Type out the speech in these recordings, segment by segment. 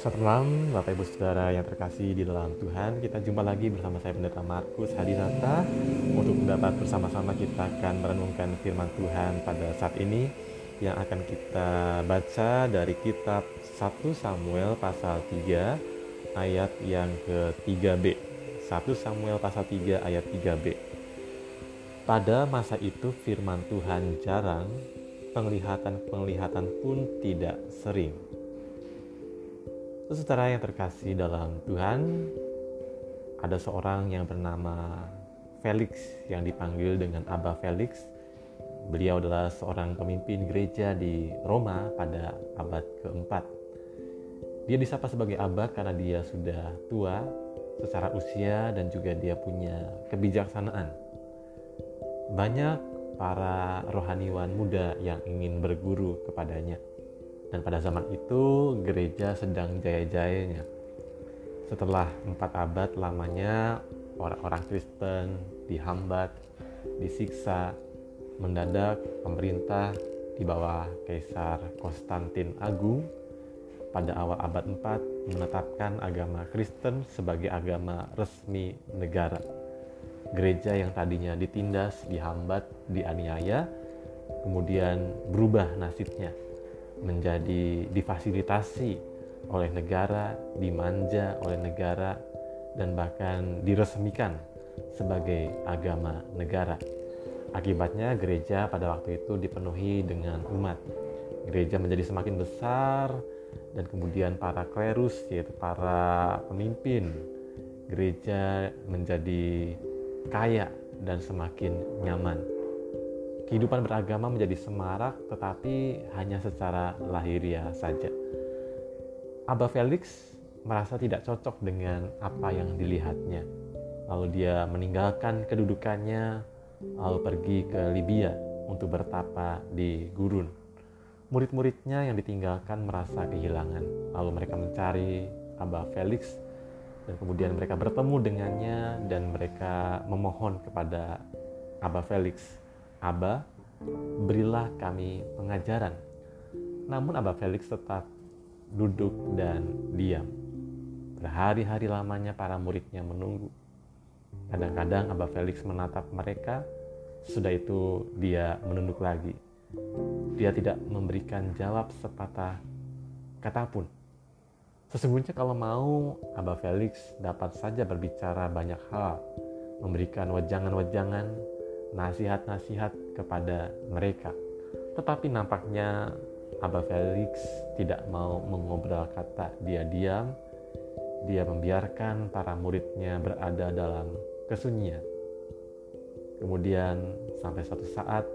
Selamat malam Bapak Ibu Saudara yang terkasih di dalam Tuhan. Kita jumpa lagi bersama saya Pendeta Markus Hadinata. Untuk dapat bersama-sama kita akan merenungkan firman Tuhan pada saat ini Yang akan kita baca dari kitab 1 Samuel pasal 3 ayat yang ke-3b 1 Samuel pasal 3 ayat 3b Pada masa itu firman Tuhan jarang Penglihatan-penglihatan pun tidak sering Saudara yang terkasih dalam Tuhan, ada seorang yang bernama Felix yang dipanggil dengan Abah Felix. Beliau adalah seorang pemimpin gereja di Roma pada abad keempat. Dia disapa sebagai Abah karena dia sudah tua secara usia dan juga dia punya kebijaksanaan. Banyak para rohaniwan muda yang ingin berguru kepadanya dan pada zaman itu gereja sedang jaya-jayanya. Setelah empat abad lamanya orang-orang Kristen dihambat, disiksa, mendadak pemerintah di bawah Kaisar Konstantin Agung pada awal abad 4 menetapkan agama Kristen sebagai agama resmi negara. Gereja yang tadinya ditindas, dihambat, dianiaya, kemudian berubah nasibnya menjadi difasilitasi oleh negara, dimanja oleh negara, dan bahkan diresmikan sebagai agama negara. Akibatnya gereja pada waktu itu dipenuhi dengan umat. Gereja menjadi semakin besar dan kemudian para klerus yaitu para pemimpin gereja menjadi kaya dan semakin nyaman kehidupan beragama menjadi semarak tetapi hanya secara lahiriah saja. Abah Felix merasa tidak cocok dengan apa yang dilihatnya. Lalu dia meninggalkan kedudukannya lalu pergi ke Libya untuk bertapa di gurun. Murid-muridnya yang ditinggalkan merasa kehilangan. Lalu mereka mencari Abah Felix dan kemudian mereka bertemu dengannya dan mereka memohon kepada Abah Felix Aba, berilah kami pengajaran. Namun Abah Felix tetap duduk dan diam. Berhari-hari lamanya para muridnya menunggu. Kadang-kadang Abah Felix menatap mereka, sudah itu dia menunduk lagi. Dia tidak memberikan jawab sepatah kata pun. Sesungguhnya kalau mau, Abah Felix dapat saja berbicara banyak hal, memberikan wejangan-wejangan, nasihat-nasihat kepada mereka. Tetapi nampaknya Abah Felix tidak mau mengobrol kata dia diam. Dia membiarkan para muridnya berada dalam kesunyian. Kemudian sampai suatu saat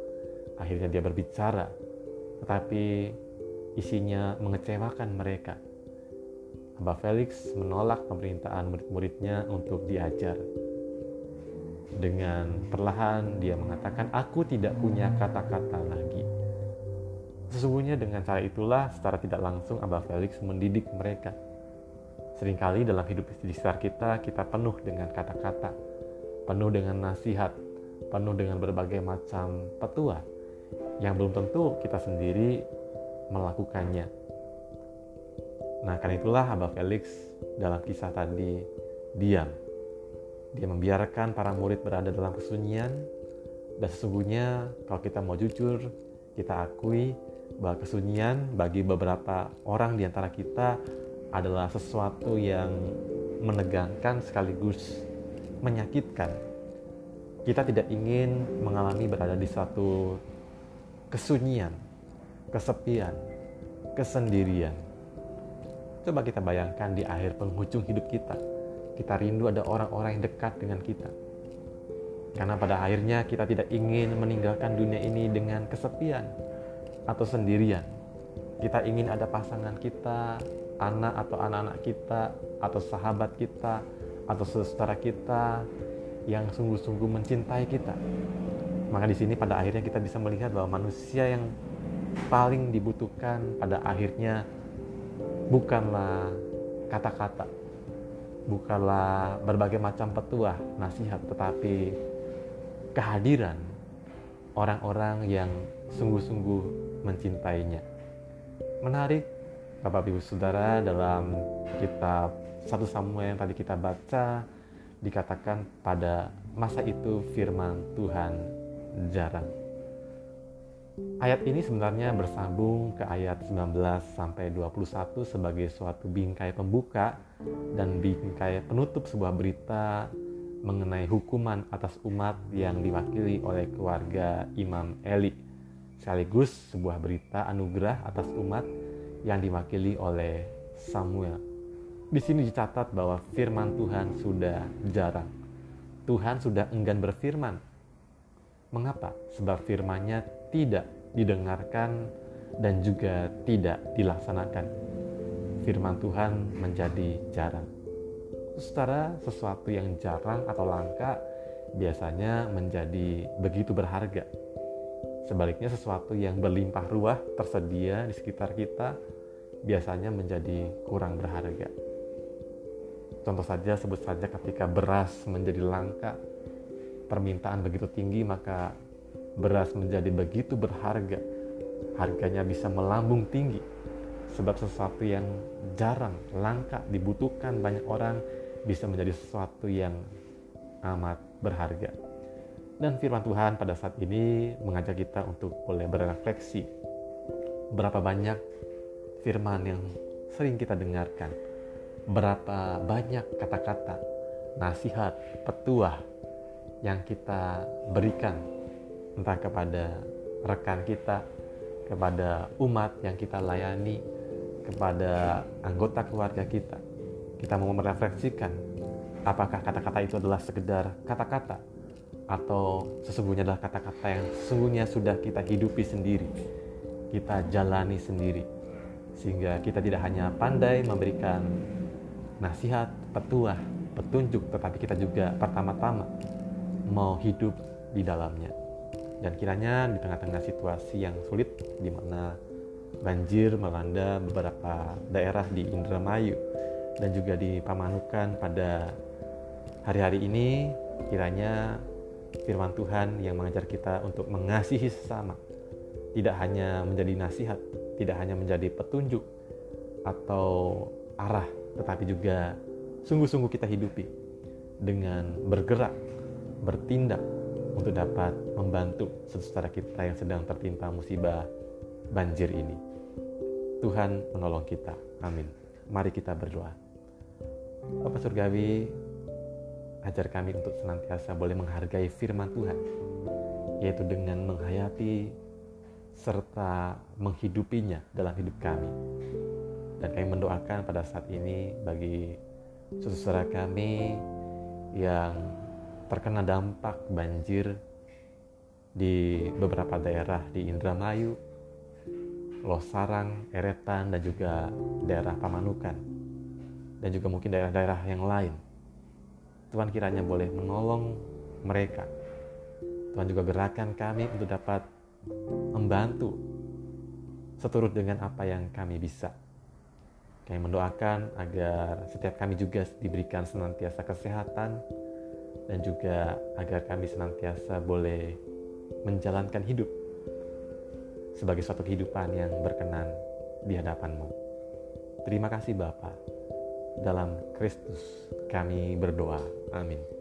akhirnya dia berbicara, tetapi isinya mengecewakan mereka. Abah Felix menolak pemerintahan murid-muridnya untuk diajar dengan perlahan dia mengatakan, "Aku tidak punya kata-kata lagi." Sesungguhnya dengan cara itulah secara tidak langsung Abah Felix mendidik mereka. Seringkali dalam hidup di sekitar kita, kita penuh dengan kata-kata, penuh dengan nasihat, penuh dengan berbagai macam petua yang belum tentu kita sendiri melakukannya. Nah, karena itulah Abah Felix dalam kisah tadi diam dia membiarkan para murid berada dalam kesunyian dan sesungguhnya kalau kita mau jujur, kita akui bahwa kesunyian bagi beberapa orang di antara kita adalah sesuatu yang menegangkan sekaligus menyakitkan. Kita tidak ingin mengalami berada di suatu kesunyian, kesepian, kesendirian. Coba kita bayangkan di akhir penghujung hidup kita kita rindu ada orang-orang yang dekat dengan kita. Karena pada akhirnya kita tidak ingin meninggalkan dunia ini dengan kesepian atau sendirian. Kita ingin ada pasangan kita, anak atau anak-anak kita, atau sahabat kita, atau saudara kita yang sungguh-sungguh mencintai kita. Maka di sini pada akhirnya kita bisa melihat bahwa manusia yang paling dibutuhkan pada akhirnya bukanlah kata-kata, bukanlah berbagai macam petuah, nasihat, tetapi kehadiran orang-orang yang sungguh-sungguh mencintainya. Menarik Bapak Ibu Saudara dalam kitab 1 Samuel yang tadi kita baca dikatakan pada masa itu firman Tuhan jarang. Ayat ini sebenarnya bersambung ke ayat 19 sampai 21 sebagai suatu bingkai pembuka dan bingkai penutup sebuah berita mengenai hukuman atas umat yang diwakili oleh keluarga Imam Eli sekaligus sebuah berita anugerah atas umat yang diwakili oleh Samuel. Di sini dicatat bahwa firman Tuhan sudah jarang. Tuhan sudah enggan berfirman. Mengapa? Sebab firman-Nya tidak didengarkan dan juga tidak dilaksanakan. Firman Tuhan menjadi jarang. Saudara, sesuatu yang jarang atau langka biasanya menjadi begitu berharga. Sebaliknya sesuatu yang berlimpah ruah tersedia di sekitar kita biasanya menjadi kurang berharga. Contoh saja sebut saja ketika beras menjadi langka, permintaan begitu tinggi maka beras menjadi begitu berharga. Harganya bisa melambung tinggi sebab sesuatu yang jarang, langka, dibutuhkan banyak orang bisa menjadi sesuatu yang amat berharga. Dan firman Tuhan pada saat ini mengajak kita untuk boleh berefleksi berapa banyak firman yang sering kita dengarkan berapa banyak kata-kata, nasihat, petuah yang kita berikan entah kepada rekan kita, kepada umat yang kita layani, kepada anggota keluarga kita. Kita mau merefleksikan apakah kata-kata itu adalah sekedar kata-kata atau sesungguhnya adalah kata-kata yang sesungguhnya sudah kita hidupi sendiri, kita jalani sendiri, sehingga kita tidak hanya pandai memberikan nasihat, petuah, petunjuk, tetapi kita juga pertama-tama mau hidup di dalamnya. Dan kiranya di tengah-tengah situasi yang sulit di mana banjir melanda beberapa daerah di Indramayu dan juga di Pamanukan pada hari-hari ini kiranya firman Tuhan yang mengajar kita untuk mengasihi sesama tidak hanya menjadi nasihat, tidak hanya menjadi petunjuk atau arah tetapi juga sungguh-sungguh kita hidupi dengan bergerak, bertindak untuk dapat membantu saudara kita yang sedang tertimpa musibah banjir ini. Tuhan menolong kita. Amin. Mari kita berdoa. Bapak Surgawi, ajar kami untuk senantiasa boleh menghargai firman Tuhan, yaitu dengan menghayati serta menghidupinya dalam hidup kami. Dan kami mendoakan pada saat ini bagi saudara kami yang terkena dampak banjir di beberapa daerah di Indramayu, Losarang, Eretan, dan juga daerah Pamanukan, dan juga mungkin daerah-daerah yang lain. Tuhan kiranya boleh menolong mereka. Tuhan juga gerakan kami untuk dapat membantu seturut dengan apa yang kami bisa kami mendoakan agar setiap kami juga diberikan senantiasa kesehatan dan juga agar kami senantiasa boleh menjalankan hidup sebagai suatu kehidupan yang berkenan di hadapanmu. Terima kasih Bapa. Dalam Kristus kami berdoa. Amin.